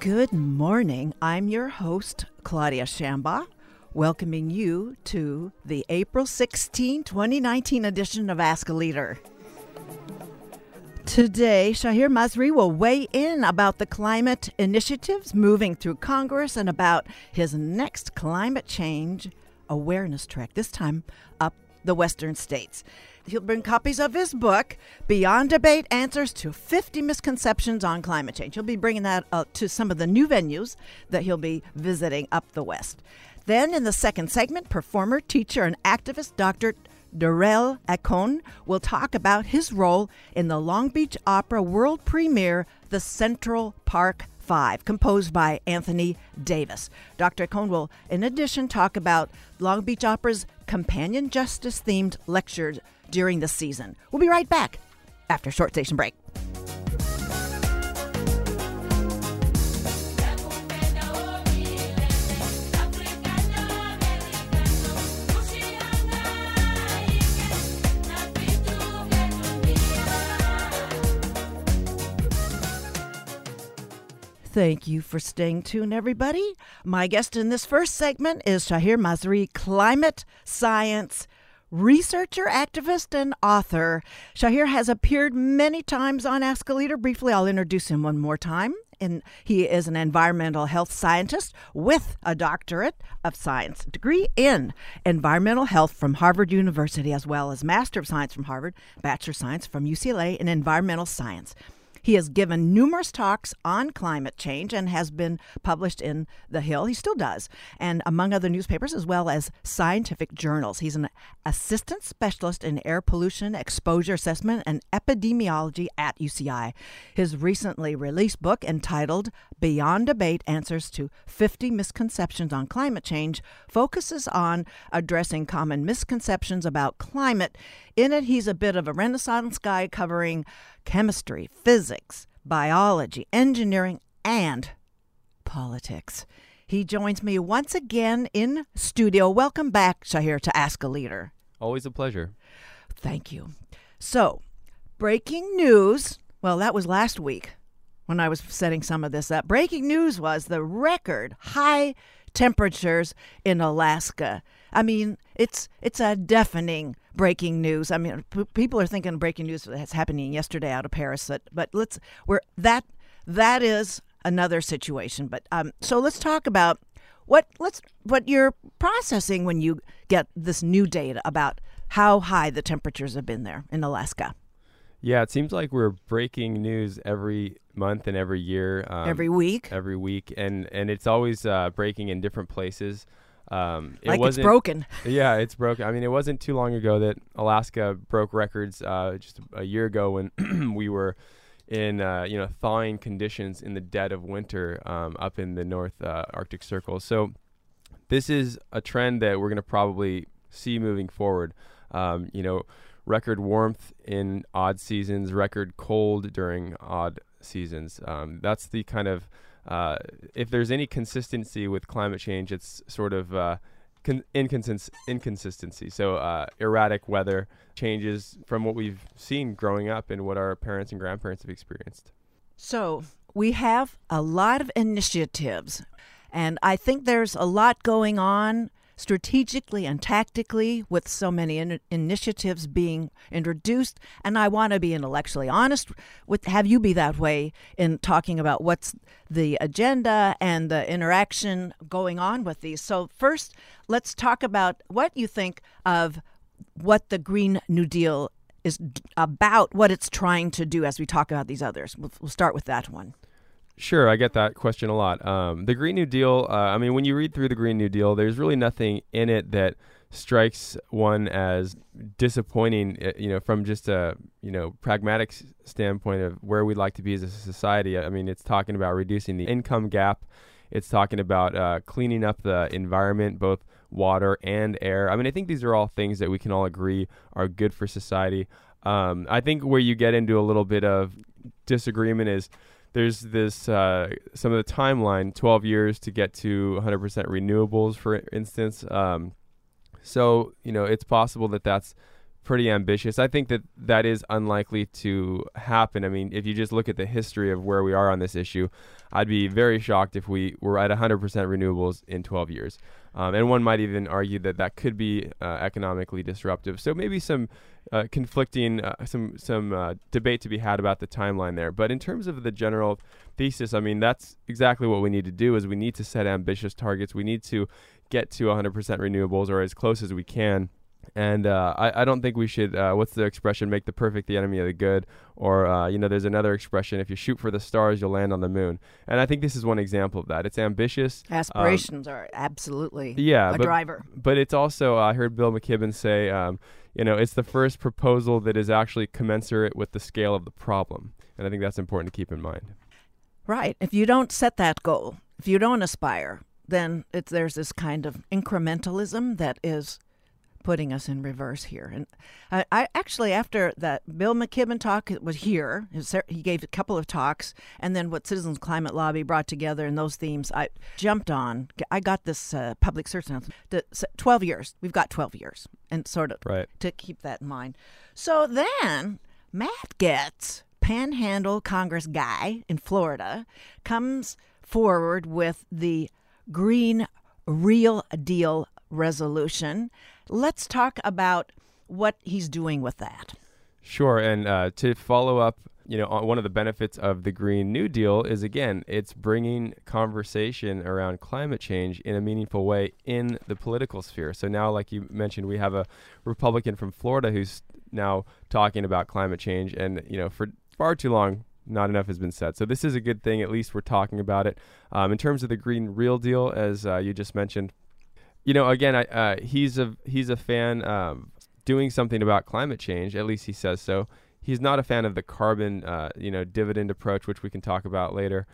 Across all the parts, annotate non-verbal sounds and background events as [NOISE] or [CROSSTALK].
Good morning. I'm your host, Claudia Shambaugh, welcoming you to the April 16, 2019 edition of Ask a Leader. Today, Shahir Masri will weigh in about the climate initiatives moving through Congress and about his next climate change awareness trek, this time up the western states. He'll bring copies of his book, Beyond Debate Answers to 50 Misconceptions on Climate Change. He'll be bringing that uh, to some of the new venues that he'll be visiting up the West. Then, in the second segment, performer, teacher, and activist Dr. Derrell Acon will talk about his role in the Long Beach Opera world premiere, The Central Park Five, composed by Anthony Davis. Dr. Acon will, in addition, talk about Long Beach Opera's companion justice themed lecture during the season. We'll be right back after a short station break. Thank you for staying tuned, everybody. My guest in this first segment is Shahir Masri, climate science researcher, activist, and author. Shahir has appeared many times on Ask a Leader. Briefly, I'll introduce him one more time. And he is an environmental health scientist with a doctorate of science degree in environmental health from Harvard University, as well as Master of Science from Harvard, Bachelor of Science from UCLA in environmental science. He has given numerous talks on climate change and has been published in The Hill. He still does, and among other newspapers as well as scientific journals. He's an assistant specialist in air pollution exposure assessment and epidemiology at UCI. His recently released book entitled Beyond Debate Answers to 50 Misconceptions on Climate Change focuses on addressing common misconceptions about climate. In it, he's a bit of a renaissance guy covering chemistry, physics, biology, engineering, and politics. He joins me once again in studio. Welcome back, Shahir, to Ask a Leader. Always a pleasure. Thank you. So, breaking news. Well, that was last week when I was setting some of this up. Breaking news was the record high temperatures in Alaska. I mean, it's it's a deafening breaking news. I mean, p- people are thinking breaking news that's happening yesterday out of Paris. That, but let's we're that that is another situation. But um, so let's talk about what let's what you're processing when you get this new data about how high the temperatures have been there in Alaska. Yeah, it seems like we're breaking news every month and every year, um, every week, every week, and and it's always uh, breaking in different places. Um, it like it's broken. [LAUGHS] Yeah, it's broken. I mean, it wasn't too long ago that Alaska broke records. Uh, just a year ago when [CLEARS THROAT] we were in uh, you know thawing conditions in the dead of winter um, up in the North uh, Arctic Circle. So this is a trend that we're going to probably see moving forward. Um, you know, record warmth in odd seasons, record cold during odd seasons. Um, that's the kind of uh, if there's any consistency with climate change, it's sort of uh, con- inconsist- inconsistency. So uh, erratic weather changes from what we've seen growing up and what our parents and grandparents have experienced. So we have a lot of initiatives, and I think there's a lot going on strategically and tactically with so many in- initiatives being introduced. And i want to be intellectually honest with have you be that way in talking about what's the agenda and the interaction going on with these? So first let's talk about what you think of what the green new deal is about what it's trying to do as we talk about these others. We'll, we'll start with that one Sure, I get that question a lot. Um, the Green New Deal, uh, I mean, when you read through the Green New Deal, there's really nothing in it that strikes one as disappointing, uh, you know, from just a, you know, pragmatic standpoint of where we'd like to be as a society. I mean, it's talking about reducing the income gap. It's talking about uh, cleaning up the environment, both water and air. I mean, I think these are all things that we can all agree are good for society. Um, I think where you get into a little bit of disagreement is there's this uh, some of the timeline 12 years to get to 100% renewables for instance um, so you know it's possible that that's pretty ambitious. I think that that is unlikely to happen. I mean, if you just look at the history of where we are on this issue, I'd be very shocked if we were at 100% renewables in 12 years. Um, and one might even argue that that could be uh, economically disruptive. So maybe some uh, conflicting, uh, some some uh, debate to be had about the timeline there. But in terms of the general thesis, I mean, that's exactly what we need to do. Is we need to set ambitious targets. We need to get to 100% renewables or as close as we can and uh, I, I don't think we should. Uh, what's the expression? Make the perfect the enemy of the good. Or uh, you know, there's another expression: if you shoot for the stars, you'll land on the moon. And I think this is one example of that. It's ambitious. Aspirations um, are absolutely yeah, a but, driver. But it's also I heard Bill McKibben say, um, you know, it's the first proposal that is actually commensurate with the scale of the problem, and I think that's important to keep in mind. Right. If you don't set that goal, if you don't aspire, then it's, there's this kind of incrementalism that is putting us in reverse here. And I, I actually, after that Bill McKibben talk was here, he gave a couple of talks, and then what Citizens Climate Lobby brought together and those themes, I jumped on. I got this uh, public search announcement. 12 years. We've got 12 years, and sort of right. to keep that in mind. So then Matt Gaetz, Panhandle Congress guy in Florida, comes forward with the Green Real Deal resolution. Let's talk about what he's doing with that. Sure. And uh, to follow up, you know, one of the benefits of the Green New Deal is again, it's bringing conversation around climate change in a meaningful way in the political sphere. So now, like you mentioned, we have a Republican from Florida who's now talking about climate change, and you know, for far too long, not enough has been said. So this is a good thing. At least we're talking about it. Um, in terms of the Green Real Deal, as uh, you just mentioned, you know, again, I, uh, he's a he's a fan of doing something about climate change. At least he says so. He's not a fan of the carbon, uh, you know, dividend approach, which we can talk about later.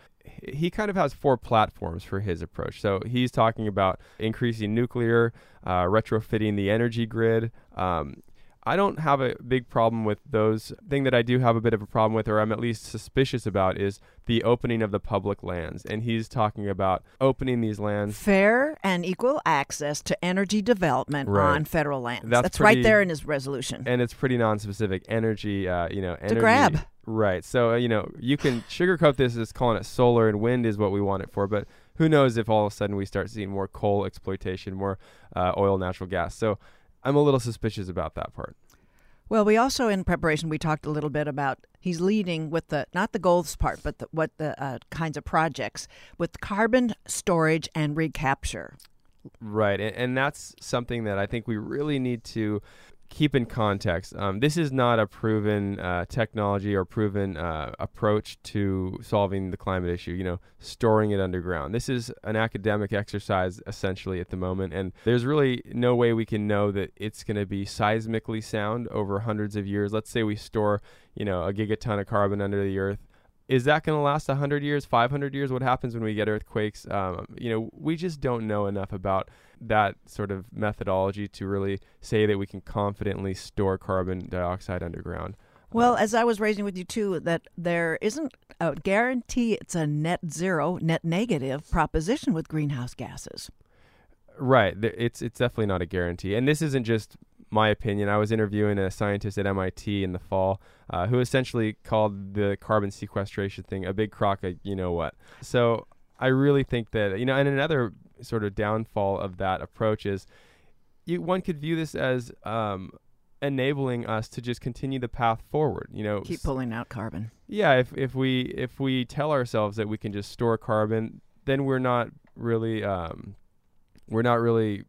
He kind of has four platforms for his approach. So he's talking about increasing nuclear, uh, retrofitting the energy grid, um, I don't have a big problem with those. Thing that I do have a bit of a problem with, or I'm at least suspicious about, is the opening of the public lands. And he's talking about opening these lands. Fair and equal access to energy development right. on federal lands. That's, That's pretty, right there in his resolution. And it's pretty non-specific. Energy, uh, you know, energy, to grab. Right. So uh, you know, you can [SIGHS] sugarcoat this as calling it solar and wind is what we want it for, but who knows if all of a sudden we start seeing more coal exploitation, more uh, oil, natural gas. So I'm a little suspicious about that part. Well, we also in preparation we talked a little bit about he's leading with the not the goals part, but the, what the uh, kinds of projects with carbon storage and recapture. Right, and, and that's something that I think we really need to keep in context. Um, this is not a proven uh, technology or proven uh, approach to solving the climate issue. You know, storing it underground. This is an academic exercise essentially at the moment, and there's really no way we can know that it's going to be seismically sound over hundreds of years. Let's say we store, you know, a gigaton of carbon under the earth is that going to last 100 years 500 years? What happens when we get earthquakes? Um, you know we just don't know enough about that sort of methodology to really say that we can confidently store carbon dioxide underground. Well uh, as i was raising with you too that there isn't a guarantee it's a net zero net negative proposition with greenhouse gases. Right. It's it's definitely not a guarantee. And this isn't just my opinion. I was interviewing a scientist at MIT in the fall uh, who essentially called the carbon sequestration thing a big crock of you know what. So I really think that, you know, and another sort of downfall of that approach is you, one could view this as um, enabling us to just continue the path forward. You know, keep pulling out carbon. Yeah, if if we if we tell ourselves that we can just store carbon, then we're not really um, we're not really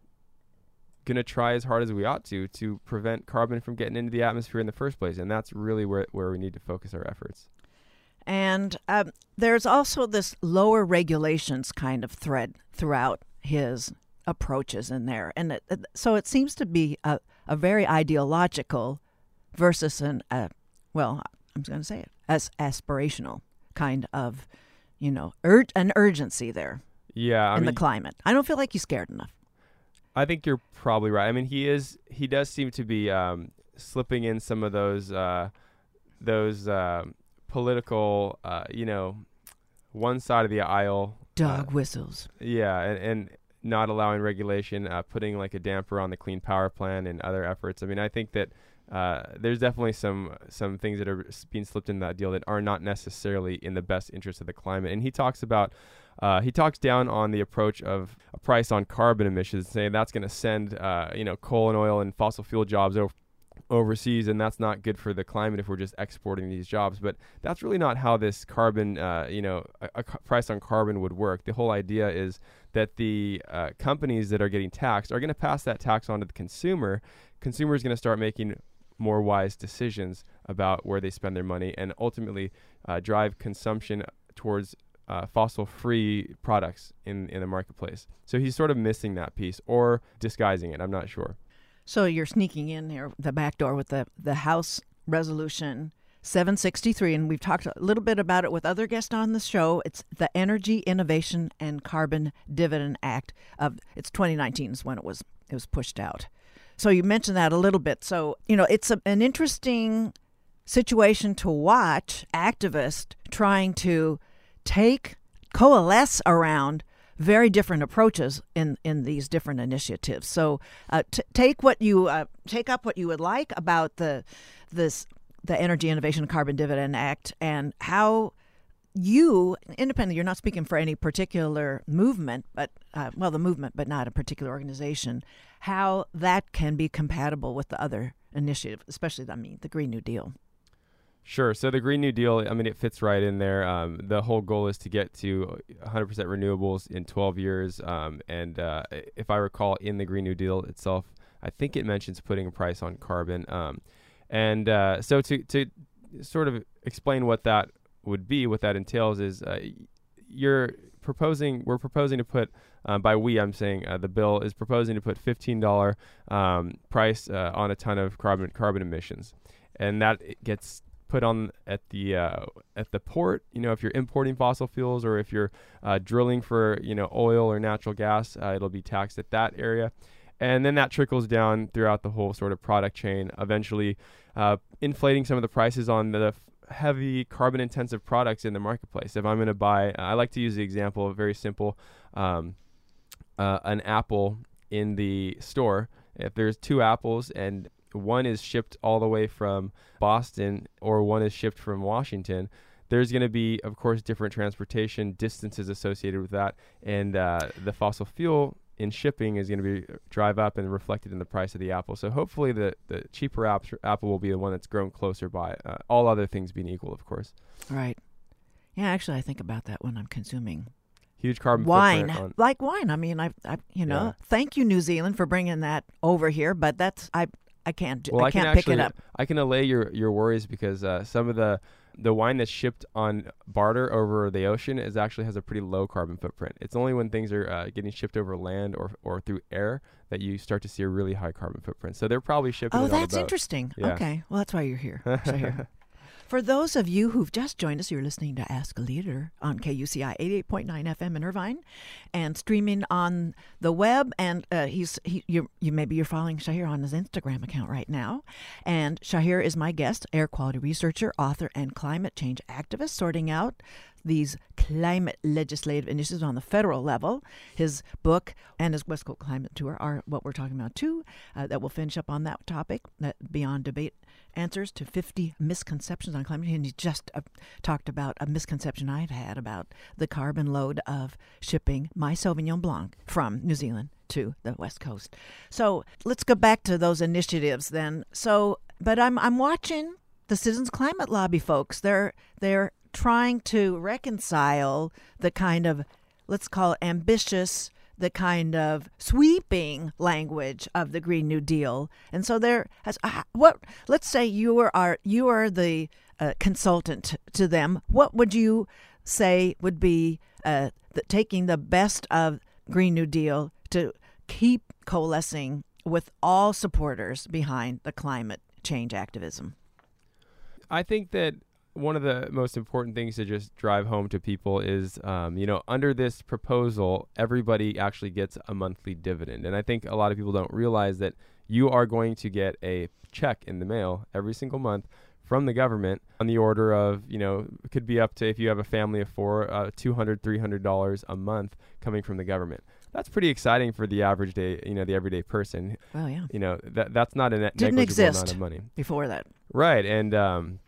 going to try as hard as we ought to to prevent carbon from getting into the atmosphere in the first place. And that's really where, where we need to focus our efforts. And um, there's also this lower regulations kind of thread throughout his approaches in there. And it, it, so it seems to be a, a very ideological versus an, uh, well, I'm going to say it, as aspirational kind of, you know, ur- an urgency there. Yeah. I in mean, the climate. I don't feel like he's scared enough. I think you're probably right. I mean, he is. He does seem to be um, slipping in some of those uh, those uh, political, uh, you know, one side of the aisle. Dog whistles. Yeah, and, and not allowing regulation, uh, putting like a damper on the clean power plan and other efforts. I mean, I think that uh, there's definitely some some things that are being slipped in that deal that are not necessarily in the best interest of the climate. And he talks about uh, he talks down on the approach of a price on carbon emissions, saying that's going to send uh, you know coal and oil and fossil fuel jobs over overseas, and that's not good for the climate if we're just exporting these jobs. But that's really not how this carbon, uh, you know, a, a price on carbon would work. The whole idea is that the uh, companies that are getting taxed are going to pass that tax on to the consumer. Consumer is going to start making more wise decisions about where they spend their money and ultimately uh, drive consumption towards uh, fossil-free products in in the marketplace. So he's sort of missing that piece or disguising it. I'm not sure. So you're sneaking in here the back door with the the House resolution 763 and we've talked a little bit about it with other guests on the show it's the energy innovation and carbon dividend act of it's 2019 is when it was it was pushed out so you mentioned that a little bit so you know it's a, an interesting situation to watch activists trying to take coalesce around very different approaches in in these different initiatives. So uh, t- take what you uh, take up what you would like about the this the Energy Innovation Carbon Dividend Act and how you independently you're not speaking for any particular movement but uh, well the movement but not a particular organization how that can be compatible with the other initiative especially i mean the green new deal Sure. So the Green New Deal, I mean, it fits right in there. Um, the whole goal is to get to 100% renewables in 12 years. Um, and uh, if I recall, in the Green New Deal itself, I think it mentions putting a price on carbon. Um, and uh, so to to sort of explain what that would be, what that entails is uh, you're proposing, we're proposing to put, uh, by we, I'm saying uh, the bill is proposing to put $15 um, price uh, on a ton of carbon carbon emissions, and that gets put on at the uh, at the port. You know, if you're importing fossil fuels or if you're uh, drilling for you know oil or natural gas, uh, it'll be taxed at that area, and then that trickles down throughout the whole sort of product chain, eventually uh, inflating some of the prices on the heavy carbon intensive products in the marketplace. If I'm going to buy, I like to use the example of very simple, um, uh, an apple in the store. If there's two apples and one is shipped all the way from Boston or one is shipped from Washington, there's going to be, of course, different transportation distances associated with that, and uh, the fossil fuel in shipping is going to be uh, drive up and reflected in the price of the apple. So hopefully, the the cheaper apple will be the one that's grown closer by. Uh, all other things being equal, of course. Right. Yeah, actually, I think about that when I'm consuming huge carbon wine like wine i mean i i you know yeah. thank you new zealand for bringing that over here but that's i I can't. Do, well, I, I can't can pick it up. I can allay your your worries because uh, some of the the wine that's shipped on barter over the ocean is actually has a pretty low carbon footprint. It's only when things are uh, getting shipped over land or or through air that you start to see a really high carbon footprint. So they're probably shipping. Oh, that's interesting. Yeah. Okay, well that's why you're here. here. [LAUGHS] For those of you who've just joined us, you're listening to Ask a Leader on KUCI 88.9 FM in Irvine and streaming on the web. And uh, he's he, you, you maybe you're following Shahir on his Instagram account right now. And Shahir is my guest, air quality researcher, author, and climate change activist, sorting out these climate legislative initiatives on the federal level. His book and his West Coast Climate Tour are what we're talking about too. Uh, that will finish up on that topic. That Beyond Debate answers to 50 misconceptions on climate change. And he just uh, talked about a misconception I've had about the carbon load of shipping my Sauvignon Blanc from New Zealand to the West Coast. So let's go back to those initiatives then. So, but I'm I'm watching the Citizens Climate Lobby folks. They're they're trying to reconcile the kind of let's call it ambitious the kind of sweeping language of the Green New Deal. And so there has uh, what let's say you are, are you are the uh, consultant to them. What would you say would be uh, the, taking the best of Green New Deal to keep coalescing with all supporters behind the climate change activism? I think that one of the most important things to just drive home to people is, um, you know, under this proposal, everybody actually gets a monthly dividend. And I think a lot of people don't realize that you are going to get a check in the mail every single month from the government on the order of, you know, it could be up to, if you have a family of four, uh, $200, $300 a month coming from the government. that's pretty exciting for the average day, you know, the everyday person. Well, yeah. You know, that that's not a ne- Didn't negligible exist. amount of money. Before that, Right, and um,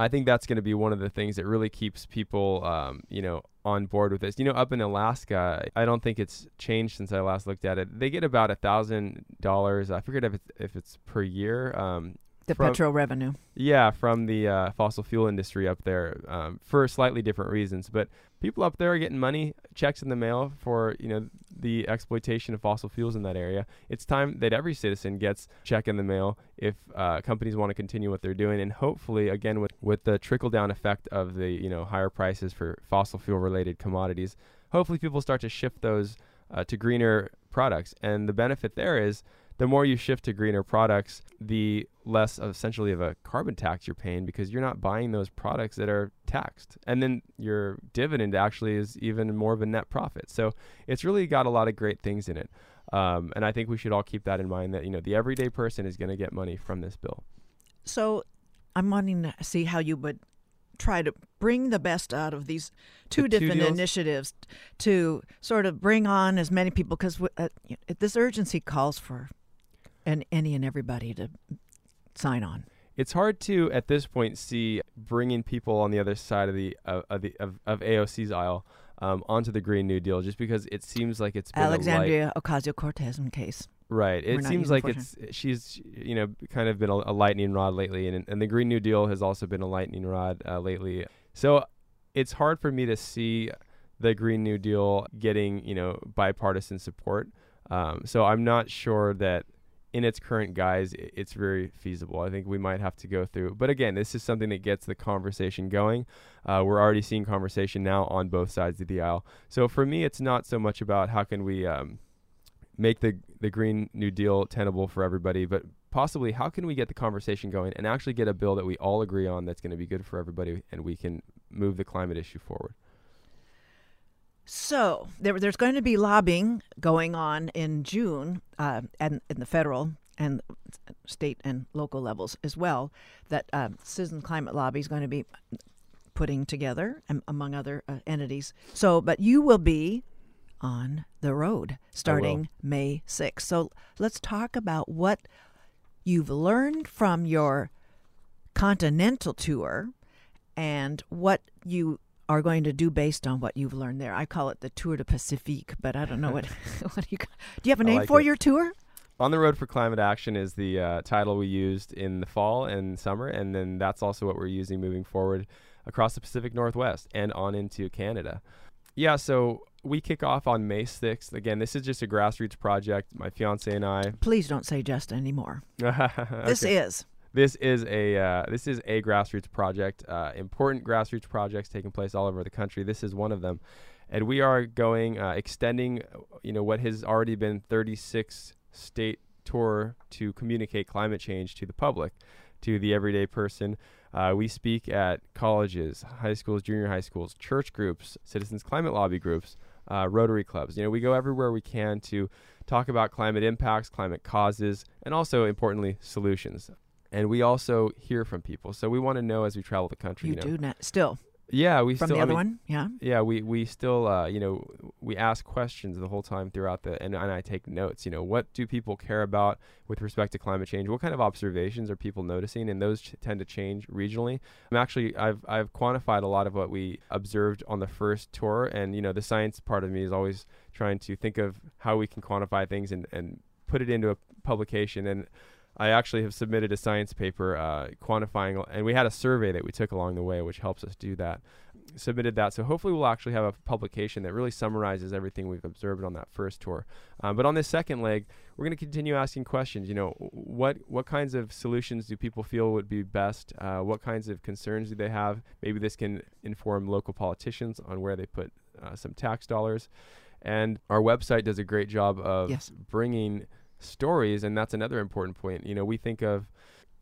I think that's going to be one of the things that really keeps people, um, you know, on board with this. You know, up in Alaska, I don't think it's changed since I last looked at it. They get about a thousand dollars. I forget if it's if it's per year. Um, the From- petro revenue. yeah, from the uh, fossil fuel industry up there um, for slightly different reasons. But people up there are getting money, checks in the mail for you know the exploitation of fossil fuels in that area. It's time that every citizen gets check in the mail if uh, companies want to continue what they're doing, and hopefully, again, with with the trickle down effect of the you know higher prices for fossil fuel related commodities, hopefully people start to shift those uh, to greener products. And the benefit there is the more you shift to greener products, the less essentially of a carbon tax you're paying because you're not buying those products that are taxed. And then your dividend actually is even more of a net profit. So it's really got a lot of great things in it. Um, and I think we should all keep that in mind that, you know, the everyday person is going to get money from this bill. So, I'm wanting to see how you would try to bring the best out of these two The different deals? initiatives to sort of bring on as many people because uh, this urgency calls for and any and everybody to sign on. It's hard to at this point see bringing people on the other side of the of, of the of, of AOC's aisle um, onto the Green New Deal just because it seems like it's Alexandria Ocasio Cortez case. Right. It seems like it's she's you know kind of been a, a lightning rod lately, and and the Green New Deal has also been a lightning rod uh, lately. So it's hard for me to see the Green New Deal getting you know bipartisan support. Um, so I'm not sure that in its current guise it's very feasible. I think we might have to go through. But again, this is something that gets the conversation going. Uh, we're already seeing conversation now on both sides of the aisle. So for me, it's not so much about how can we um, make the the Green New Deal tenable for everybody, but possibly how can we get the conversation going and actually get a bill that we all agree on that's going to be good for everybody and we can move the climate issue forward. So there, there's going to be lobbying going on in June, uh, and in the federal and state and local levels as well. That uh, Citizen Climate Lobby is going to be putting together, um, among other uh, entities. So, but you will be on the road starting May 6th. So let's talk about what you've learned from your continental tour and what you are going to do based on what you've learned there. I call it the Tour de Pacifique, but I don't know what. [LAUGHS] [LAUGHS] what do you? Do you have a name like for it. your tour? On the Road for Climate Action is the uh, title we used in the fall and summer, and then that's also what we're using moving forward across the Pacific Northwest and on into Canada. Yeah, so we kick off on May 6th. Again, this is just a grassroots project. My fiance and I. Please don't say just anymore. [LAUGHS] This is this is a uh, this is a grassroots project. Uh, important grassroots projects taking place all over the country. This is one of them, and we are going uh, extending, you know, what has already been 36 state tour to communicate climate change to the public, to the everyday person. Uh, we speak at colleges, high schools, junior high schools, church groups, citizens climate lobby groups, uh, Rotary clubs. You know, we go everywhere we can to talk about climate impacts, climate causes, and also importantly solutions. And we also hear from people, so we want to know as we travel the country. you know, do not still yeah, we from still. the I other mean, one. Yeah. yeah, we we still uh, you know we ask questions the whole time throughout the and, and I take notes. You know, what do people care about with respect to climate change? What kind of observations are people noticing? And those ch- tend to change regionally. I'm actually I've I've quantified a lot of what we observed on the first tour, and you know the science part of me is always trying to think of how we can quantify things and and put it into a publication and. I actually have submitted a science paper uh, quantifying, and we had a survey that we took along the way, which helps us do that submitted that. So hopefully we'll actually have a publication that really summarizes everything we've observed on that first tour. Um, but on this second leg, we're going to continue asking questions. You know, what what kinds of solutions do people feel would be best? Uh, what kinds of concerns do they have? Maybe this can inform local politicians on where they put uh, some tax dollars. And our website does a great job of Yes. bringing stories, and that's another important point. You know, we think of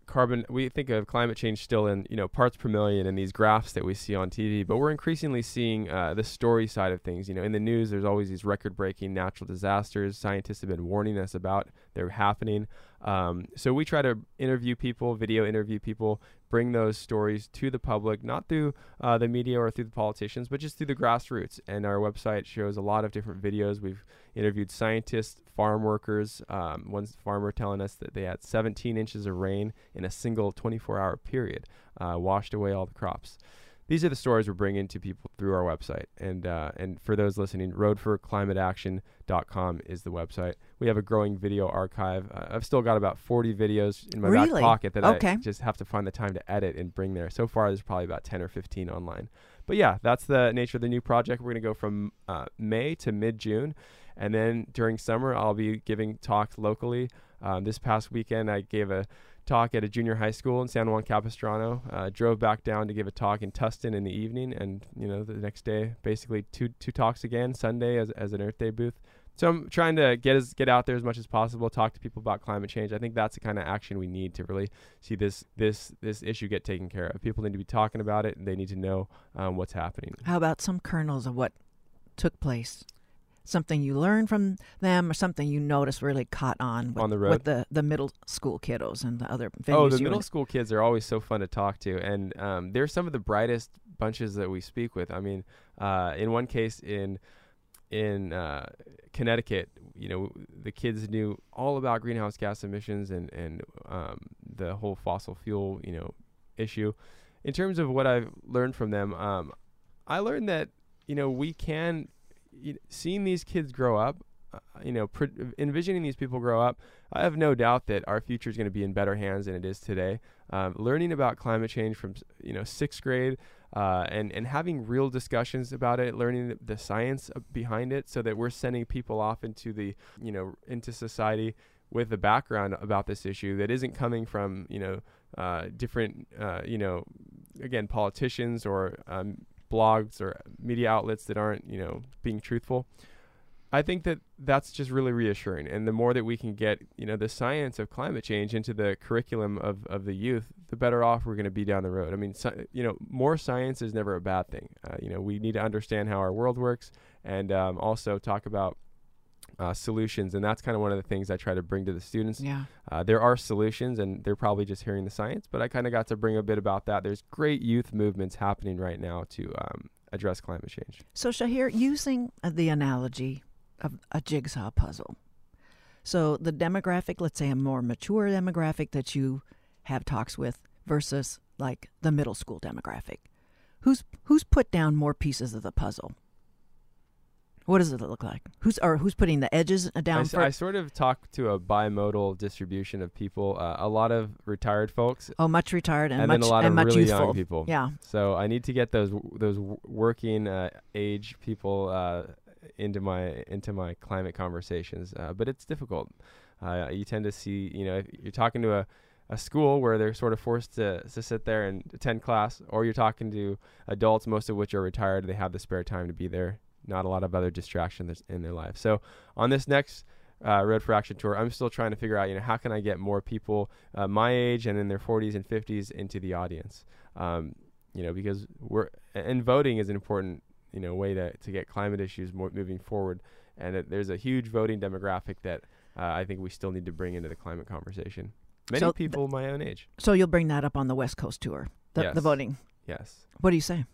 carbon we think of climate change still in you know parts per million and these graphs that we see on TV but we're increasingly seeing uh, the story side of things you know in the news there's always these record breaking natural disasters scientists have been warning us about they're happening. Um, so we try to interview people, video interview people, bring those stories to the public, not through uh, the media or through the politicians, but just through the grassroots. And our website shows a lot of different videos. We've interviewed scientists, farm workers. Um, one farmer telling us that they had 17 inches of rain in a single 24-hour period, uh, washed away all the crops these are the stories we're bringing to people through our website. And uh, and for those listening, roadforclimateaction.com is the website. We have a growing video archive. Uh, I've still got about 40 videos in my really? back pocket that okay. I just have to find the time to edit and bring there. So far, there's probably about 10 or 15 online. But yeah, that's the nature of the new project. We're going to go from uh, May to mid June. And then during summer, I'll be giving talks locally. Um, this past weekend, I gave a talk at a junior high school in San Juan Capistrano. Uh, drove back down to give a talk in Tustin in the evening, and you know the next day, basically two two talks again. Sunday as as an Earth Day booth. So I'm trying to get as get out there as much as possible, talk to people about climate change. I think that's the kind of action we need to really see this this this issue get taken care of. People need to be talking about it, and they need to know um, what's happening. How about some kernels of what took place? Something you learned from them or something you noticed really caught on with, on the road with the, the middle school kiddos and the other venues oh the middle school kids are always so fun to talk to and um, they're some of the brightest bunches that we speak with i mean uh, in one case in in uh, Connecticut, you know, the kids knew all about greenhouse gas emissions and and um, the whole fossil fuel, you know, issue. In terms of what I've learned from them, um, I learned that you know we can seeing these kids grow up, uh, you know, envisioning these people grow up, I have no doubt that our future is going to be in better hands than it is today. Um, learning about climate change from you know sixth grade uh, and and having real discussions about it, learning the science behind it, so that we're sending people off into the you know into society with the background about this issue that isn't coming from you know uh, different uh, you know again politicians or um, blogs or media outlets that aren't, you know, being truthful. I think that that's just really reassuring. And the more that we can get, you know, the science of climate change into the curriculum of, of the youth, the better off we're going to be down the road. I mean, so, you know, more science is never a bad thing. Uh, you know, we need to understand how our world works and um, also talk about uh, solutions, and that's kind of one of the things I try to bring to the students. Yeah, uh, there are solutions, and they're probably just hearing the science, but I kind of got to bring a bit about that. There's great youth movements happening right now to um, address climate change. So, Shahir, using uh, the analogy of a jigsaw puzzle, so the demographic, let's say a more mature demographic that you have talks with, versus like the middle school demographic, who's who's put down more pieces of the puzzle? What does it look like? Who's or who's putting the edges down? I, I sort of talk to a bimodal distribution of people. Uh, a lot of retired folks. Oh, much retired and, and much then a lot and of much really youthful. young people. Yeah. So I need to get those those working uh, age people uh, into my into my climate conversations. Uh, but it's difficult. Uh, you tend to see, you know, if you're talking to a a school where they're sort of forced to, to sit there and attend class, or you're talking to adults, most of which are retired, they have the spare time to be there not a lot of other distractions in their life. So on this next uh, Road for Action tour, I'm still trying to figure out, you know, how can I get more people uh, my age and in their 40s and 50s into the audience? Um, you know, because we're and voting is an important, you know, way to to get climate issues more moving forward. And it, there's a huge voting demographic that uh, I think we still need to bring into the climate conversation. Many so people th- my own age. So you'll bring that up on the West Coast tour, the, yes. the voting. Yes. What do you say?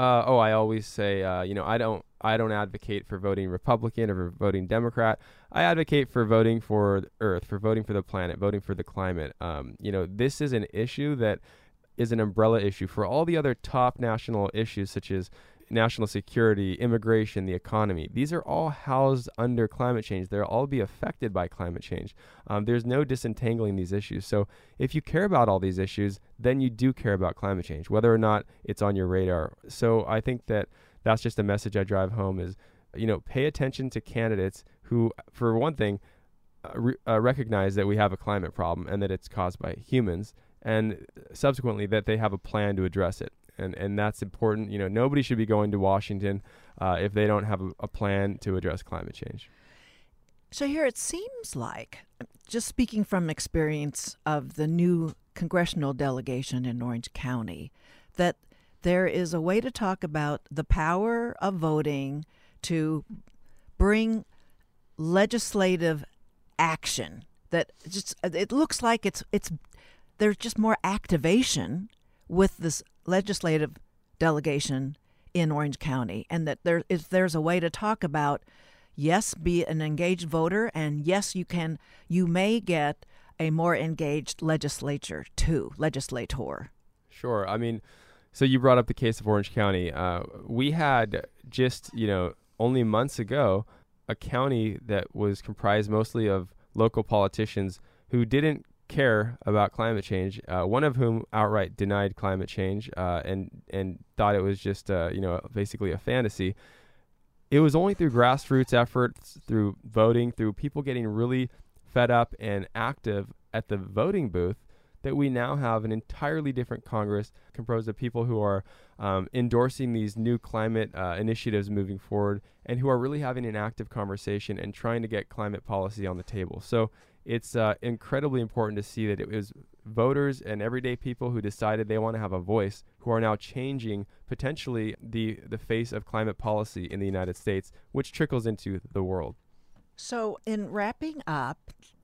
Uh, oh, I always say, uh, you know, I don't, I don't advocate for voting Republican or voting Democrat. I advocate for voting for Earth, for voting for the planet, voting for the climate. Um, you know, this is an issue that is an umbrella issue for all the other top national issues, such as national security, immigration, the economy. These are all housed under climate change. They'll all be affected by climate change. Um, there's no disentangling these issues. So if you care about all these issues, then you do care about climate change, whether or not it's on your radar. So I think that that's just a message I drive home is, you know, pay attention to candidates who, for one thing, uh, re- uh, recognize that we have a climate problem and that it's caused by humans and subsequently that they have a plan to address it and and that's important. You know, nobody should be going to Washington uh, if they don't have a, a plan to address climate change. So here it seems like, just speaking from experience of the new congressional delegation in Orange County, that there is a way to talk about the power of voting to bring legislative action that just it looks like it's it's there's just more activation with this legislative delegation in Orange County, and that there if there's a way to talk about yes, be an engaged voter, and yes, you can you may get a more engaged legislature too, legislator. Sure. I mean, so you brought up the case of Orange County. Uh, we had just you know only months ago a county that was comprised mostly of local politicians who didn't care about climate change. Uh, one of whom outright denied climate change uh, and and thought it was just uh, you know basically a fantasy. It was only through grassroots efforts, through voting, through people getting really fed up and active at the voting booth that we now have an entirely different Congress composed of people who are um, endorsing these new climate uh, initiatives moving forward and who are really having an active conversation and trying to get climate policy on the table. So it's uh, incredibly important to see that it was voters and everyday people who decided they want to have a voice who are now changing potentially the, the face of climate policy in the United States, which trickles into the world. So, in wrapping up,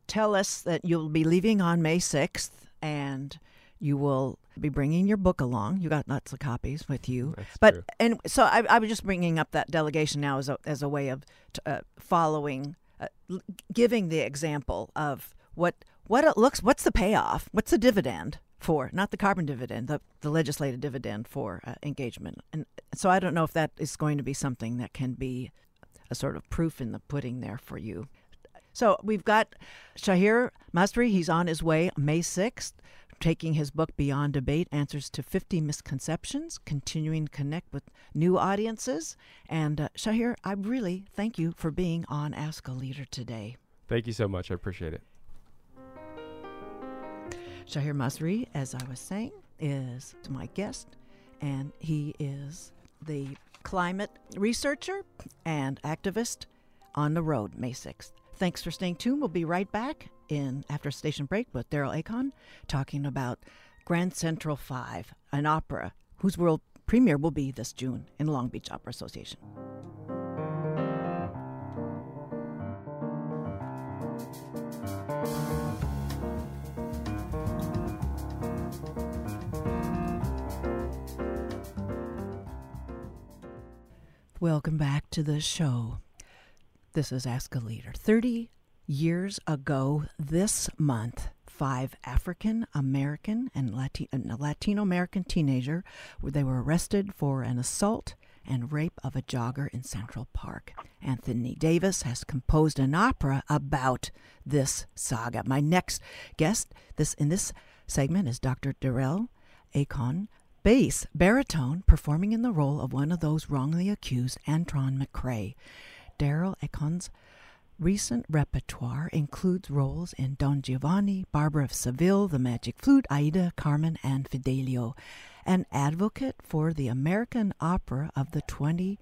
tell us that you'll be leaving on May 6th and you will be bringing your book along. You got lots of copies with you, That's but true. and so I, I was just bringing up that delegation now as a as a way of uh, following, giving the example of what what it looks. What's the payoff? What's the dividend for? Not the carbon dividend, the the legislative dividend for uh, engagement. And so I don't know if that is going to be something that can be a sort of proof in the pudding there for you. So we've got Shahir Masri. He's on his way May 6th, taking his book Beyond Debate Answers to 50 Misconceptions, continuing to connect with new audiences. And uh, Shahir, I really thank you for being on Ask a Leader today. Thank you so much. I appreciate it. Shahir Masri, as I was saying, is my guest, and he is the climate researcher and activist on the road May 6th. Thanks for staying tuned. We'll be right back in after station break with Derrell Acon talking about Grand Central 5, an opera whose world premiere will be this June in Long Beach Opera Association. Welcome back to the show. This is Ask a Leader. 30 years ago this month, five African American and uh, Latino American teenager they were arrested for an assault and rape of a jogger in Central Park. Anthony Davis has composed an opera about this saga. My next guest this in this segment is Dr. Derrell Acon, bass baritone performing in the role of one of those wrongly accused Antron McCray. Derrell Acon's recent repertoire includes roles in Don Giovanni, Barber of Seville, The Magic Flute, Aida, Carmen, and Fidelio. An advocate for the American opera of the 20th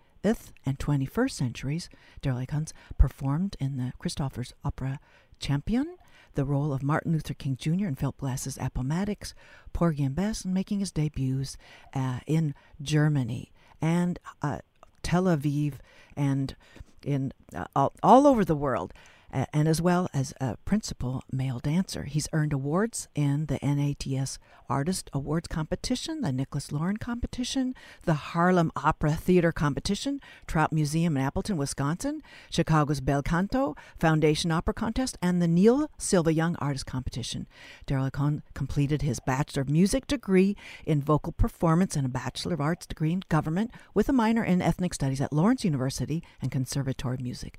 and 21st centuries, Derrell Acon's performed in the Christopher's Opera Champion, the role of Martin Luther King Jr. in Philip Glass's Appomattox, Porgy and Bess, and making his debuts uh, in Germany and uh, Tel Aviv and in uh, all, all over the world. And as well as a principal male dancer. He's earned awards in the NATS Artist Awards Competition, the Nicholas Loren Competition, the Harlem Opera Theater Competition, Trout Museum in Appleton, Wisconsin, Chicago's Bel Canto Foundation Opera Contest, and the Neil Silva Young Artist Competition. Derrell Acon completed his Bachelor of Music degree in Vocal Performance and a Bachelor of Arts degree in Government with a minor in Ethnic Studies at Lawrence University and Conservatory of Music.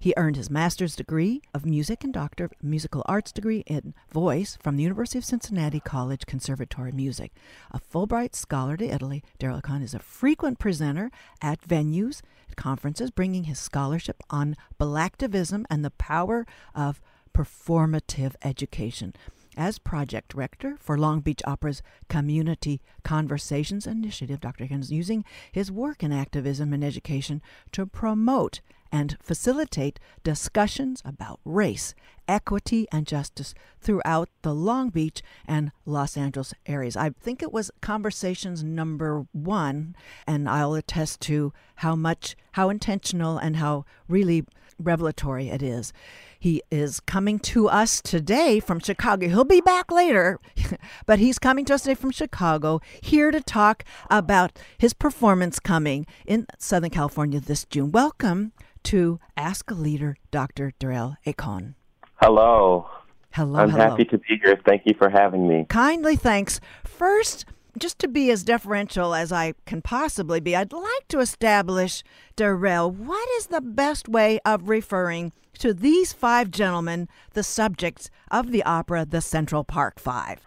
He earned his master's degree of music and doctor of musical arts degree in voice from the University of Cincinnati College Conservatory of Music. A Fulbright scholar to Italy, Derrell Acon is a frequent presenter at venues, conferences, bringing his scholarship on Blacktivism and the power of performative education. As project director for Long Beach Opera's Community Conversations Initiative, Dr. Is using his work in activism and education to promote and facilitate discussions about race, equity, and justice throughout the Long Beach and Los Angeles areas. I think it was conversations number one, and I'll attest to how much, how intentional, and how really revelatory it is. He is coming to us today from Chicago. He'll be back later, [LAUGHS] but he's coming to us today from Chicago here to talk about his performance coming in Southern California this June. Welcome to Ask a Leader, Dr. Derrell Acon. Hello. Hello. I'm hello. happy to be here. Thank you for having me. Kindly thanks. First, just to be as deferential as I can possibly be, I'd like to establish, Derrell, what is the best way of referring to these five gentlemen, the subjects of the opera The Central Park Five?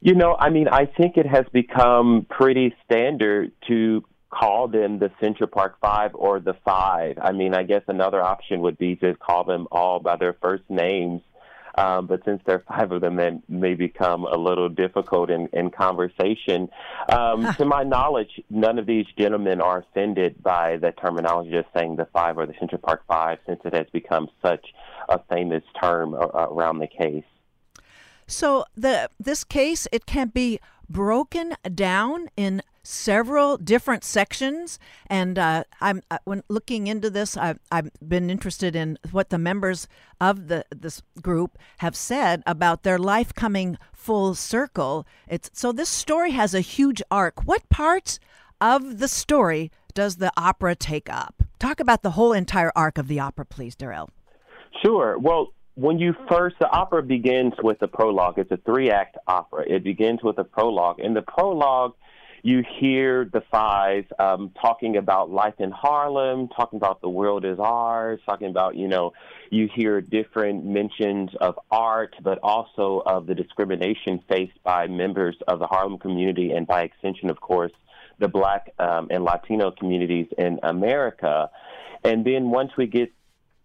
You know, I mean, I think it has become pretty standard to call them the Central Park Five or the Five. I mean, I guess another option would be to call them all by their first names um, but since there are five of them, that may become a little difficult in, in conversation. Um, to my knowledge, none of these gentlemen are offended by the terminology of saying the five or the Central Park Five, since it has become such a famous term around the case. So the this case it can be broken down in several different sections. And uh, I'm uh, when looking into this, I've, I've been interested in what the members of the this group have said about their life coming full circle. It's so this story has a huge arc. What parts of the story does the opera take up? Talk about the whole entire arc of the opera, please, Derrell. Sure. Well, when you first, the opera begins with a prologue. It's a three act opera. It begins with a prologue. And the prologue you hear the five um, talking about life in Harlem, talking about the world is ours, talking about, you know, you hear different mentions of art, but also of the discrimination faced by members of the Harlem community and by extension, of course, the black um, and Latino communities in America. And then once we get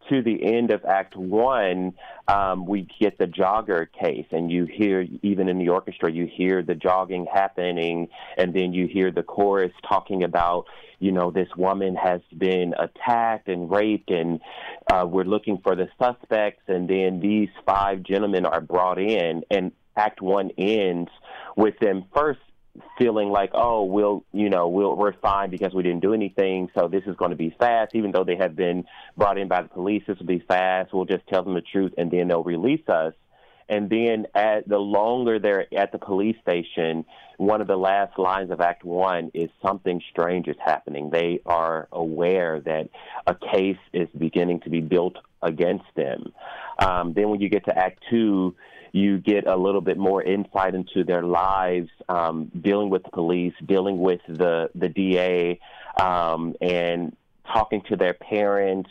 to the end of Act One, um, we get the jogger case, and you hear even in the orchestra, you hear the jogging happening, and then you hear the chorus talking about, you know, this woman has been attacked and raped, and uh, we're looking for the suspects, and then these five gentlemen are brought in, and Act One ends with them first feeling like, oh, we'll, you know, we'll, we're fine because we didn't do anything, so this is going to be fast. Even though they have been brought in by the police, this will be fast. We'll just tell them the truth, and then they'll release us. And then, at the longer they're at the police station, one of the last lines of Act One is something strange is happening. They are aware that a case is beginning to be built against them. Um, then, when you get to Act Two, you get a little bit more insight into their lives, um, dealing with the police, dealing with the the DA, um, and talking to their parents,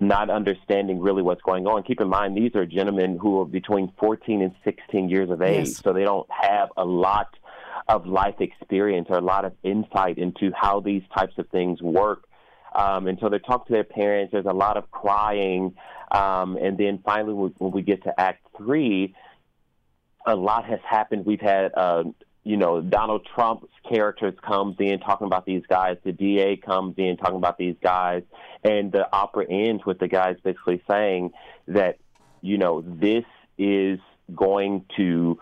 not understanding really what's going on. Keep in mind, these are gentlemen who are between 14 and 16 years of age, yes. so they don't have a lot of life experience or a lot of insight into how these types of things work. Um, and so they talk to their parents. There's a lot of crying. Um, and then finally, when we get to Act Three, a lot has happened. We've had, uh, you know, Donald Trump's characters comes in talking about these guys. The DA comes in talking about these guys, and the opera ends with the guys basically saying that, you know, this is going to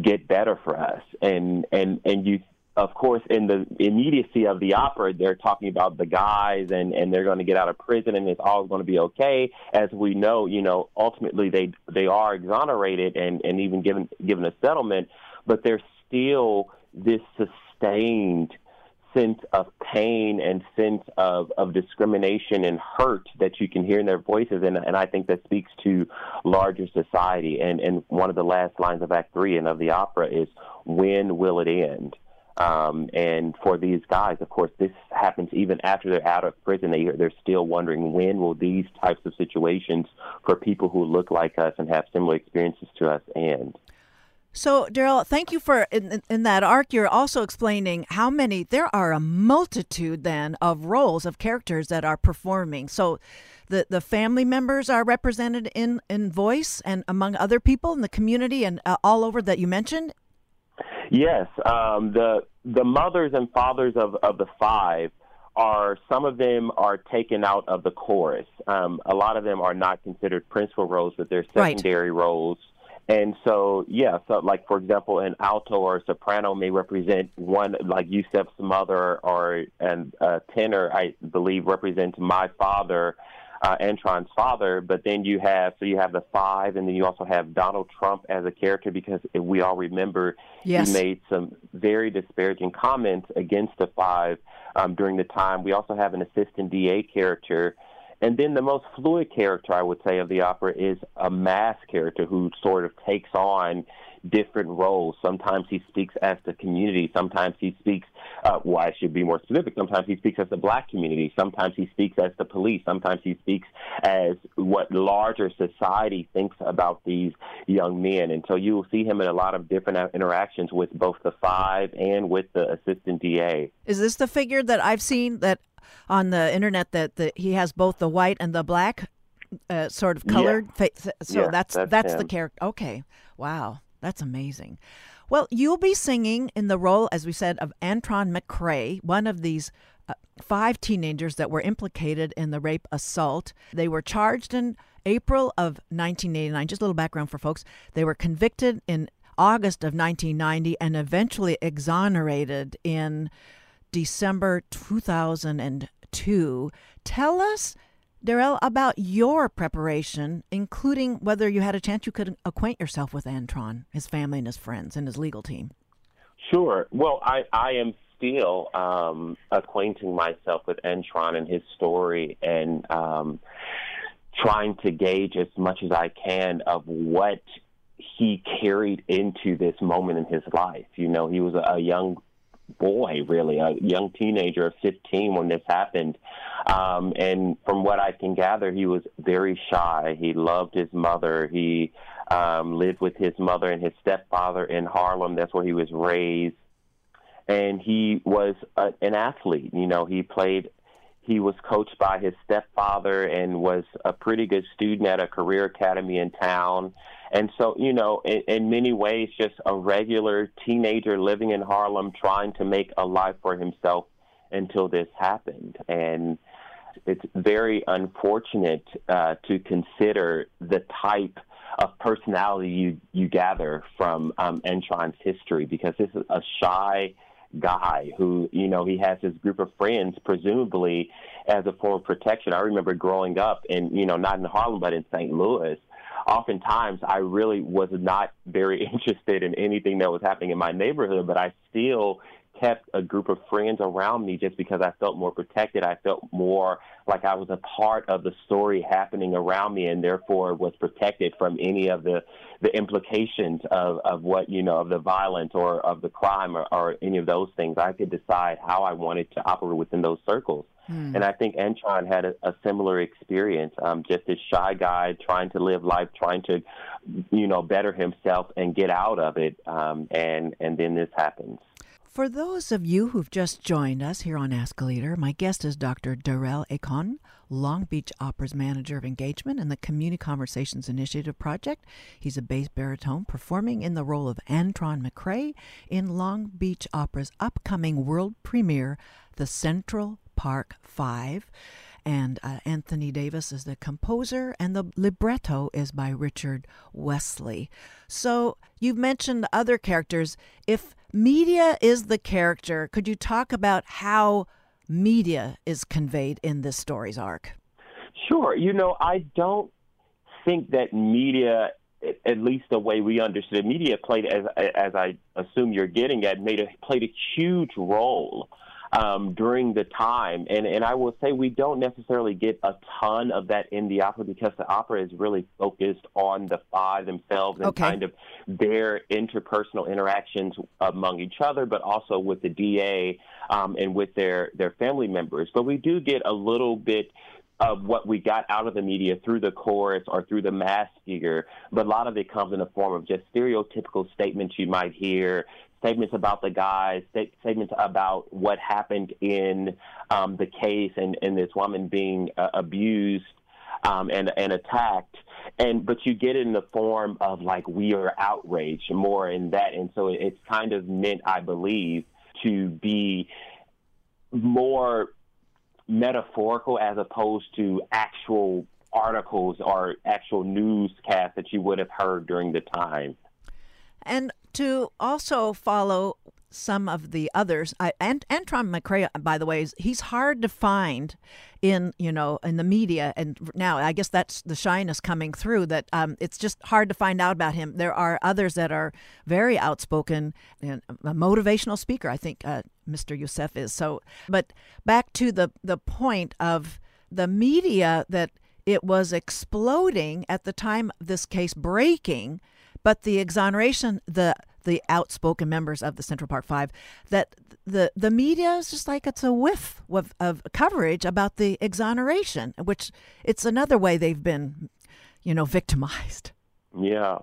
get better for us, and and and you of course, in the immediacy of the opera, they're talking about the guys and, and they're going to get out of prison and it's all going to be okay. As we know, you know, ultimately they they are exonerated and, and even given given a settlement, but there's still this sustained sense of pain and sense of, of discrimination and hurt that you can hear in their voices and, and I think that speaks to larger society and, and one of the last lines of Act Three and of the opera is when will it end? Um, and for these guys, of course, this happens even after they're out of prison. They, they're still wondering when will these types of situations for people who look like us and have similar experiences to us end. So, Derrell, thank you for in, in, that arc. You're also explaining how many there are a multitude then of roles of characters that are performing. So, the the family members are represented in in voice and among other people in the community and uh, all over that you mentioned. Yes, um, the the mothers and fathers of, of the five are some of them are taken out of the chorus. Um, a lot of them are not considered principal roles, but they're secondary right. roles. And so, yeah, so like for example, an alto or a soprano may represent one, like Yusef's mother, or and a tenor, I believe, represents my father. Uh, Antron's father. But then you have so you have the five, and then you also have Donald Trump as a character because we all remember yes. he made some very disparaging comments against the five um, during the time. We also have an assistant DA character. And then the most fluid character, I would say, of the opera is a mass character who sort of takes on different roles. Sometimes he speaks as the community. Sometimes he speaks, uh, well, I should be more specific. Sometimes he speaks as the black community. Sometimes he speaks as the police. Sometimes he speaks as what larger society thinks about these young men. And so you will see him in a lot of different interactions with both the five and with the assistant DA. Is this the figure that I've seen that on the internet that the, he has both the white and the black uh, sort of colored yeah. face? So yeah, that's that's, that's the character. Okay, wow. That's amazing. Well, you'll be singing in the role, as we said, of Antron McCray, one of these uh, five teenagers that were implicated in the rape assault. They were charged in April of 1989. Just a little background for folks. They were convicted in August of 1990 and eventually exonerated in December 2002. Tell us Derrell, about your preparation, including whether you had a chance you could acquaint yourself with Antron, his family, and his friends, and his legal team. Sure. Well, I, I am still um, acquainting myself with Antron and his story and um, trying to gauge as much as I can of what he carried into this moment in his life. You know, he was a, a young boy, really, a young teenager of 15 when this happened. Um, and from what I can gather, he was very shy. He loved his mother. He um, lived with his mother and his stepfather in Harlem. That's where he was raised. And he was a, an athlete. You know, he played he was coached by his stepfather and was a pretty good student at a career academy in town. And so, you know, in, in many ways, just a regular teenager living in Harlem trying to make a life for himself until this happened. And it's very unfortunate uh, to consider the type of personality you, you gather from um, Antron's history because this is a shy guy who, you know, he has his group of friends, presumably as a form of protection. I remember growing up in, you know, not in Harlem, but in St. Louis. Oftentimes, I really was not very [LAUGHS] interested in anything that was happening in my neighborhood, but I still kept a group of friends around me just because I felt more protected. I felt more like I was a part of the story happening around me and therefore was protected from any of the, the implications of, of what, you know, of the violence or of the crime or, or any of those things. I could decide how I wanted to operate within those circles. Hmm. And I think Antron had a, a similar experience, um, just this shy guy trying to live life, trying to, you know, better himself and get out of it. Um, and, and then this happens. For those of you who've just joined us here on Ask a Leader, my guest is Dr. Derrell Acon, Long Beach Opera's Manager of Engagement and the Community Conversations Initiative Project. He's a bass baritone performing in the role of Antron McCray in Long Beach Opera's upcoming world premiere, The Central Park Five. And uh, Anthony Davis is the composer, and the libretto is by Richard Wesley. So you've mentioned other characters. If media is the character, could you talk about how media is conveyed in this story's arc? Sure. You know, I don't think that media, at least the way we understood it, media played, as as I assume you're getting at, made a played a huge role um, during the time. And, and I will say we don't necessarily get a ton of that in the opera because the opera is really focused on the five themselves and Okay. kind of their interpersonal interactions among each other, but also with the DA um, and with their, their family members. But we do get a little bit of what we got out of the media through the chorus or through the mass figure, but a lot of it comes in the form of just stereotypical statements you might hear, statements about the guys, statements about what happened in um, the case and, and this woman being uh, abused um, and, and attacked. And but you get it in the form of like we are outraged more in that, and so it's kind of meant, I believe, to be more metaphorical as opposed to actual articles or actual newscasts that you would have heard during the time. And to also follow some of the others. I, and Antron McCray, by the way, he's hard to find in you know in the media. And now I guess that's the shyness coming through. That um, it's just hard to find out about him. There are others that are very outspoken and a motivational speaker. I think uh, Mr. Yusef is. So, but back to the the point of the media that it was exploding at the time this case breaking, but the exoneration, the the outspoken members of the Central Park Five, that the the media is just like it's a whiff of, of coverage about the exoneration, which it's another way they've been, you know, victimized. Yeah,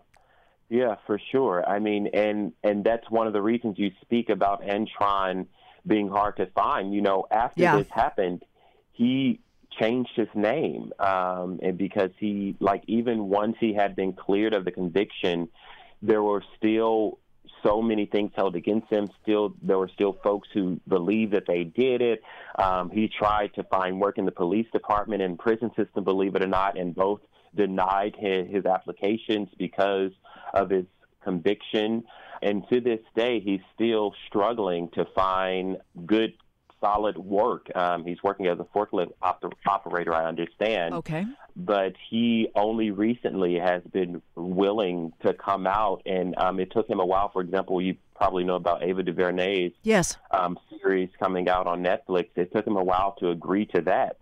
yeah, for sure. I mean, and and that's one of the reasons you speak about Antron being hard to find. You know, after Yeah. this happened, he changed his name, um, and because he like even once he had been cleared of the conviction, there were still so many things held against him. Still, there were still folks who believed that they did it. Um, he tried to find work in the police department and prison system, believe it or not, and both denied his, his applications because of his conviction. And to this day, he's still struggling to find good, solid work. Um, he's working as a forklift op- operator, I understand Okay. but he only recently has been willing to come out, and um, it took him a while. For example, you probably know about Ava DuVernay's Yes. um, series coming out on Netflix. It took him a while to agree to that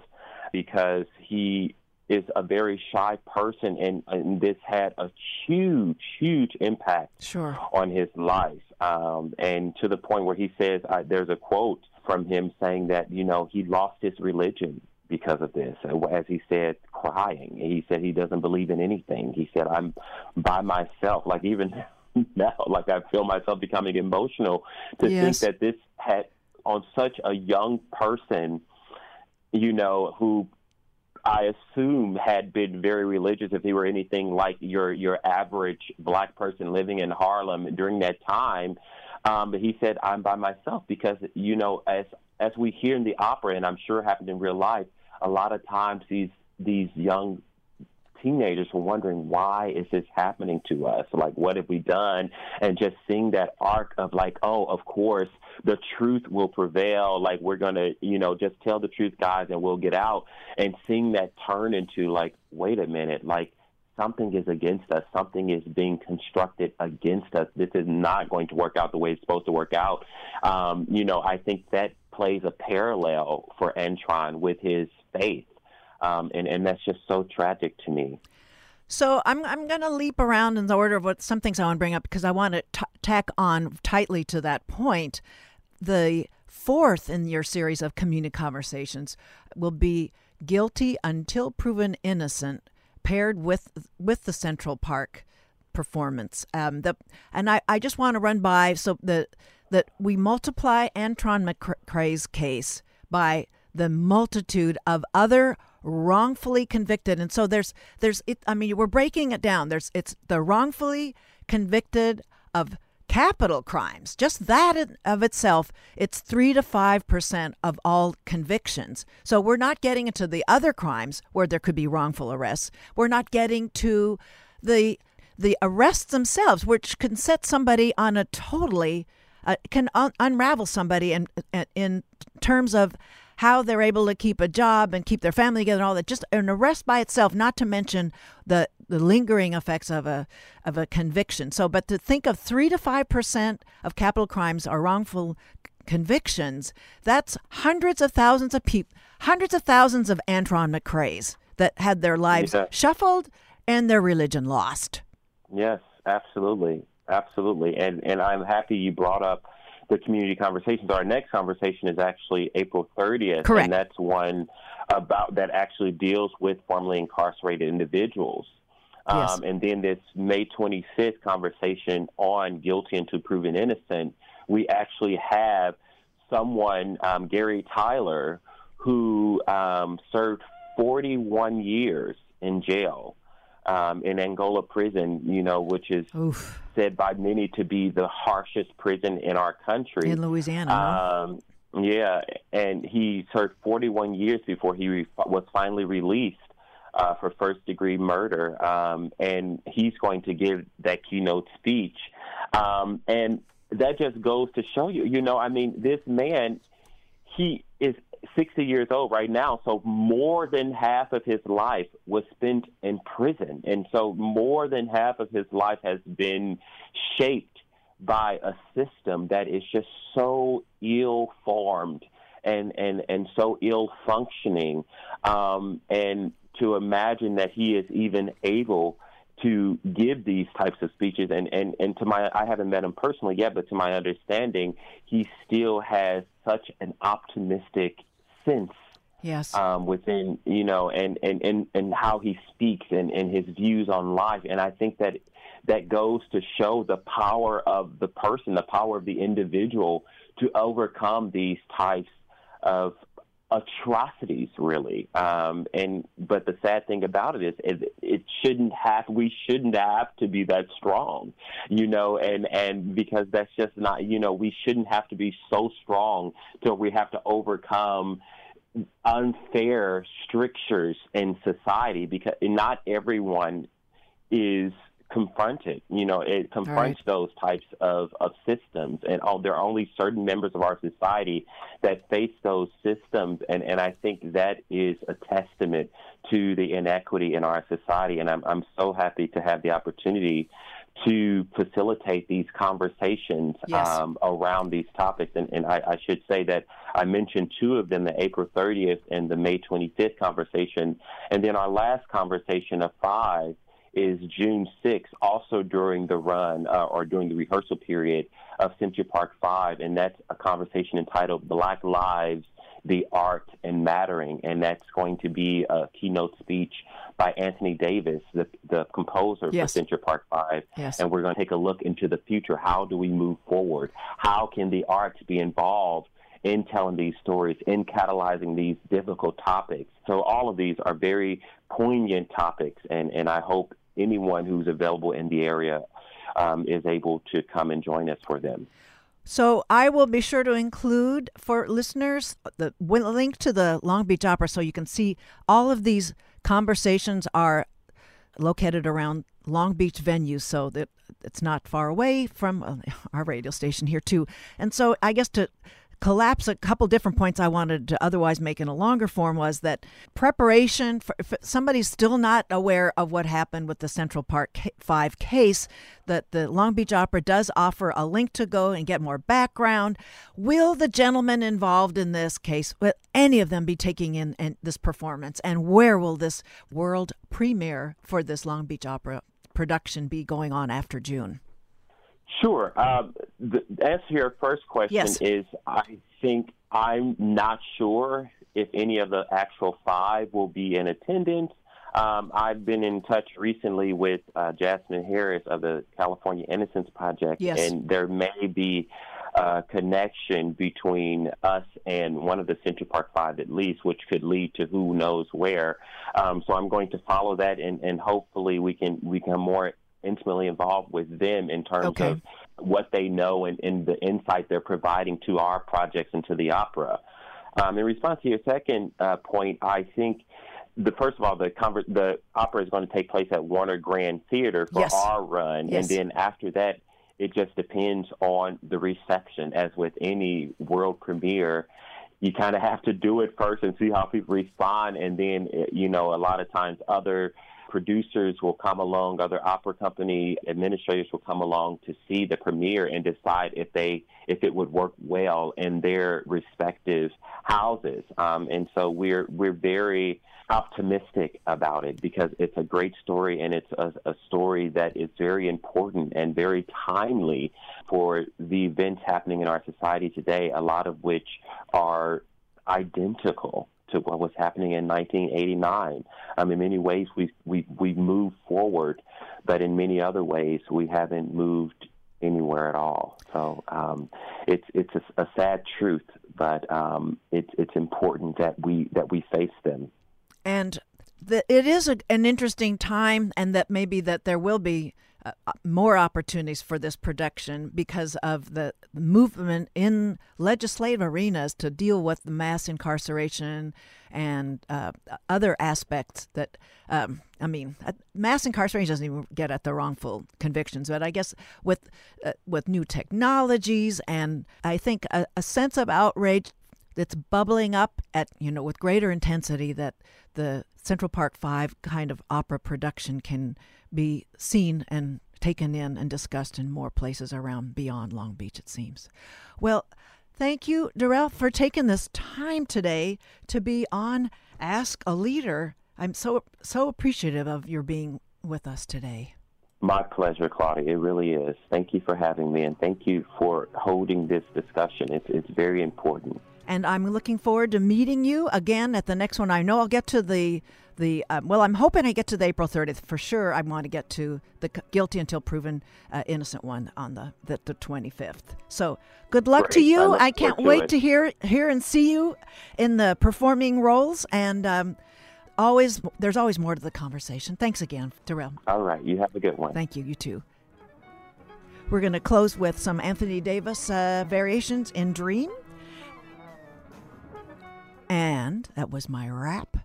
because he is a very shy person, and, and this had a huge, huge impact Sure. on his life. Um, and to the point where he says, uh, there's a quote from him saying that, you know, he lost his religion because of this. As he said, crying. He said he doesn't believe in anything. He said, I'm by myself. Like even [LAUGHS] now, like I feel myself becoming emotional to Yes. think that this had on such a young person, you know, who I assume had been very religious if he were anything like your your average black person living in Harlem during that time. Um, but he said, "I'm by myself because you know, as as we hear in the opera, and I'm sure happened in real life, a lot of times these these young teenagers were wondering why is this happening to us? Like what have we done? And just seeing that arc of like oh of course the truth will prevail. Like we're going to you know just tell the truth guys and we'll get out. And seeing that turn into like wait a minute like something is against us something is being constructed against us this is not going to work out the way it's supposed to work out um, you know i think that plays a parallel for Antron with his faith um, and and that's just so tragic to me. So I'm I'm going to leap around in the order of what some things I want to bring up because I want to t- tack on tightly to that point. The fourth in your series of community conversations will be guilty until proven innocent, paired with with the Central Park performance. Um, the and I, I just want to run by so that that we multiply Antron McCray's case by the multitude of other wrongfully convicted and so there's there's it i mean we're breaking it down there's it's the wrongfully convicted of capital crimes. Just that of itself it's 3 to 5 percent of all convictions. So we're not getting into the other crimes where there could be wrongful arrests. We're not getting to the the arrests themselves which can set somebody on a totally uh, can un- unravel somebody in in terms of how they're able to keep a job and keep their family together and all that. Just an arrest by itself, not to mention the the lingering effects of a of a conviction. So, but to think of three to five percent of capital crimes are wrongful convictions, that's hundreds of thousands of people, hundreds of thousands of Antron McCray's that had their lives Yeah. shuffled and their religion lost. Yes, absolutely, absolutely, and and I'm happy you brought up the community conversations. Our next conversation is actually April 30th, Correct. and that's one about that actually deals with formerly incarcerated individuals. Yes. Um, and then this May 25th conversation on guilty until proven innocent, we actually have someone, um, Gary Tyler, who um, served 41 years in jail um, in Angola prison, you know, which is Oof. said by many to be the harshest prison in our country. In Louisiana. Um, yeah, and he served 41 years before he re- was finally released uh, for first degree murder. Um, and he's going to give that keynote speech. Um, and that just goes to show you, you know, I mean, this man, he is 60 years old right now, so more than half of his life was spent in prison. And so more than half of his life has been shaped by a system that is just so ill formed and, and, and so ill functioning. Um, and to imagine that he is even able to give these types of speeches. And, and, and to my I haven't met him personally yet, but to my understanding, he still has such an optimistic sense yes. um, within you know and, and, and, and how he speaks and, and his views on life. And I think that that goes to show the power of the person, the power of the individual to overcome these types of atrocities really. Um, and but the sad thing about it is, is it shouldn't have we shouldn't have to be that strong you know and and because that's just not you know we shouldn't have to be so strong till we have to overcome unfair strictures in society because not everyone is confronted. You know, it confronts right. those types of, of systems, and all, there are only certain members of our society that face those systems, and, and I think that is a testament to the inequity in our society. And I'm I'm so happy to have the opportunity to facilitate these conversations yes. um, around these topics. And, and I, I, should say that I mentioned two of them, the April 30th and the May 25th conversation. And then our last conversation of five is June 6th, also during the run uh, or during the rehearsal period of Central Park 5, and that's a conversation entitled Black Lives, the Art, and Mattering, and that's going to be a keynote speech by Anthony Davis, the, the composer yes. for Central Park 5, yes. and we're going to take a look into the future. How do we move forward? How can the arts be involved in telling these stories, in catalyzing these difficult topics. So all of these are very poignant topics, and, and I hope anyone who's available in the area um, is able to come and join us for them. So I will be sure to include for listeners the link to the Long Beach Opera so you can see all of these conversations are located around Long Beach venues so that it's not far away from uh, [LAUGHS] our radio station here too. And so I guess to collapse a couple different points I wanted to otherwise make in a longer form was that preparation for if somebody's still not aware of what happened with the Central Park 5 case that the Long Beach Opera does offer a link to go and get more background. Will the gentlemen involved in this case will any of them be taking in, in this performance? And where will this world premiere for this Long Beach Opera production be going on after June Sure. Uh, the answer to your first question yes. is I think I'm not sure if any of the actual five will be in attendance. Um, I've been in touch recently with uh, Jasmine Harris of the California Innocence Project, yes. and there may be a connection between us and one of the Central Park Five at least, which could lead to who knows where. Um, so I'm going to follow that, and, and hopefully we can become more intimately involved with them in terms okay. of what they know and, and, the insight they're providing to our projects and to the opera. Um, in response to your second uh, point, I think the first of all, the conver- the opera is going to take place at Warner Grand Theater for yes. our run, yes. and then after that, it just depends on the reception. As with any world premiere, you kind of have to do it first and see how people respond, and then you know a lot of times other producers will come along, other opera company administrators will come along to see the premiere and decide if they if it would work well in their respective houses. Um, and so we're we're very optimistic about it because it's a great story and it's a, a story that is very important and very timely for the events happening in our society today. A lot of which are identical to what was happening in 1989. Um, in many ways, we we we moved forward, but in many other ways, we haven't moved anywhere at all. So um, it's it's a, a, sad truth, but um, it's it's important that we that we face them. And the, it is a, an interesting time, and that maybe that there will be uh, more opportunities for this production because of the movement in legislative arenas to deal with the mass incarceration and uh, other aspects that um, I mean, uh, mass incarceration doesn't even get at the wrongful convictions, but I guess with uh, with new technologies and I think a, a sense of outrage that's bubbling up at you know with greater intensity that the Central Park Five kind of opera production can be seen and taken in and discussed in more places around beyond Long Beach. It seems. Well, thank you, Derrell, for taking this time today to be on Ask a Leader. I'm so so appreciative of your being with us today. My pleasure, Claudia. It really is. Thank you for having me, and thank you for holding this discussion. It's it's very important and I'm looking forward to meeting you again at the next one. I know I'll get to the the uh, well. I'm hoping I get to the April 30th for sure. I want to get to the guilty until proven uh, innocent one on the, the, the 25th. So good luck Great. to you. I, I can't wait it. to hear hear and see you in the performing roles and. Um, always, there's always more to the conversation. Thanks again, Derrell. All right, you have a good one. Thank you. You too. We're going to close with some Anthony Davis uh, variations in Dream. And that was my wrap.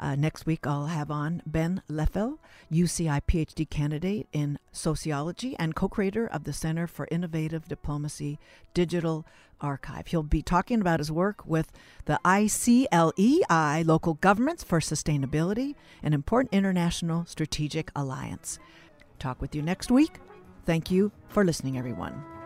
Uh, next week, I'll have on Ben Leffel, UCI PhD candidate in sociology and co creator of the Center for Innovative Diplomacy Digital Archive. He'll be talking about his work with the ICLEI, Local Governments for Sustainability, an important international strategic alliance. Talk with you next week. Thank you for listening, everyone.